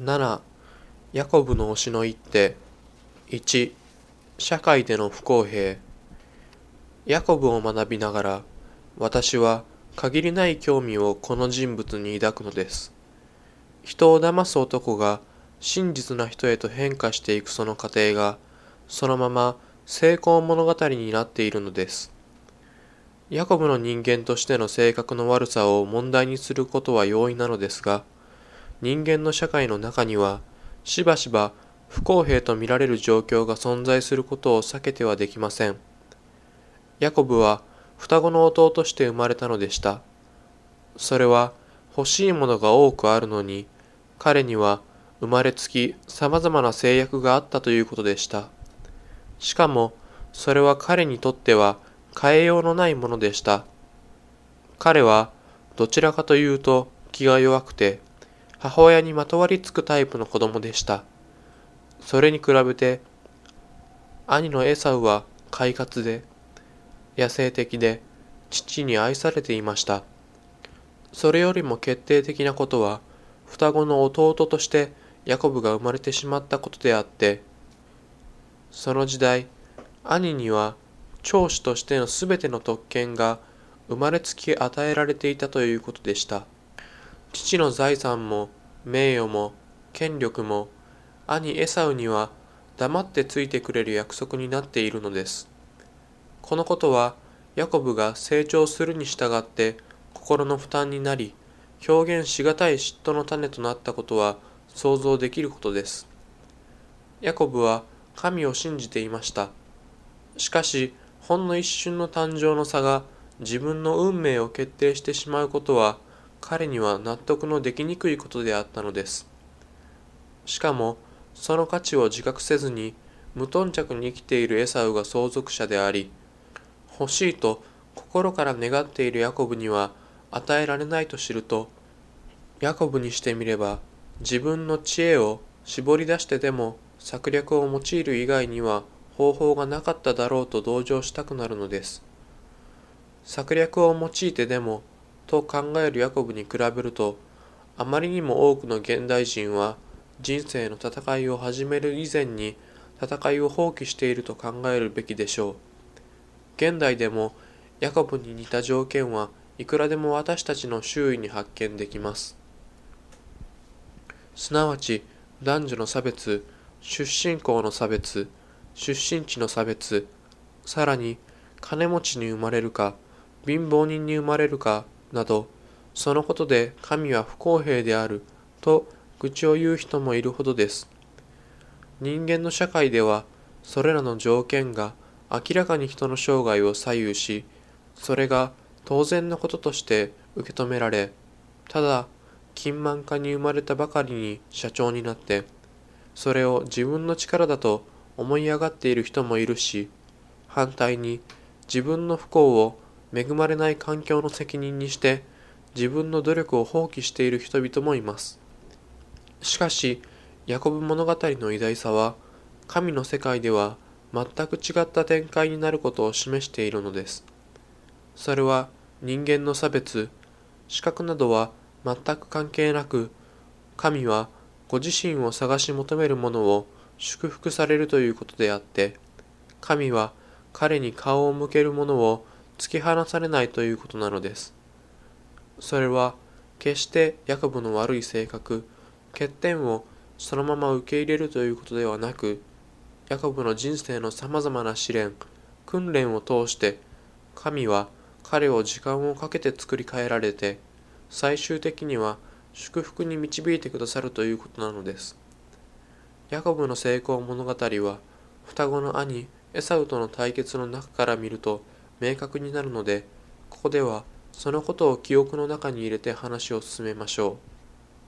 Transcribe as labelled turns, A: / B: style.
A: 7ヤコブの推しの一手1社会での不公平。ヤコブを学びながら私は限りない興味をこの人物に抱くのです。人を騙す男が真実な人へと変化していくその過程がそのまま成功物語になっているのです。ヤコブの人間としての性格の悪さを問題にすることは容易なのですが人間の社会の中にはしばしば不公平と見られる状況が存在することを避けてはできません。ヤコブは双子の弟として生まれたのでした。それは欲しいものが多くあるのに、彼には生まれつき様々な制約があったということでした。しかも、それは彼にとっては変えようのないものでした。彼はどちらかというと気が弱くて、母親にまとわりつくタイプの子供でした。それに比べて、兄のエサウは快活で、野生的で、父に愛されていました。それよりも決定的なことは、双子の弟としてヤコブが生まれてしまったことであって、その時代、兄には長子としてのすべての特権が生まれつき与えられていたということでした。父の財産も名誉も権力も兄エサウには黙ってついてくれる約束になっているのです。このことはヤコブが成長するに従って心の負担になり表現しがたい嫉妬の種となったことは想像できることです。ヤコブは神を信じていました。しかしほんの一瞬の誕生の差が自分の運命を決定してしまうことは彼には納得のできにくいことであったのです。しかも、その価値を自覚せずに無頓着に生きているエサウが相続者であり、欲しいと心から願っているヤコブには与えられないと知ると、ヤコブにしてみれば自分の知恵を絞り出してでも策略を用いる以外には方法がなかっただろうと同情したくなるのです。策略を用いてでもと考えるヤコブに比べるとあまりにも多くの現代人は人生の戦いを始める以前に戦いを放棄していると考えるべきでしょう。現代でもヤコブに似た条件はいくらでも私たちの周囲に発見できます。すなわち男女の差別出身校の差別出身地の差別さらに金持ちに生まれるか貧乏人に生まれるかなど、そのことで神は不公平であると愚痴を言う人もいるほどです。人間の社会では、それらの条件が明らかに人の生涯を左右し、それが当然のこととして受け止められ、ただ、金満家に生まれたばかりに社長になって、それを自分の力だと思い上がっている人もいるし、反対に自分の不幸を恵まれない環境の責任にして自分の努力を放棄している人々もいます。しかし、ヤコブ物語の偉大さは、神の世界では全く違った展開になることを示しているのです。それは人間の差別、資格などは全く関係なく、神はご自身を探し求める者を祝福されるということであって、神は彼に顔を向ける者を突き放されないということなのです。それは決してヤコブの悪い性格、欠点をそのまま受け入れるということではなく、ヤコブの人生のさまざまな試練、訓練を通して、神は彼を時間をかけて作り変えられて、最終的には祝福に導いてくださるということなのです。ヤコブの成功物語は、双子の兄エサウとの対決の中から見ると、明確になるのでここではそのことを記憶の中に入れて話を進めましょう。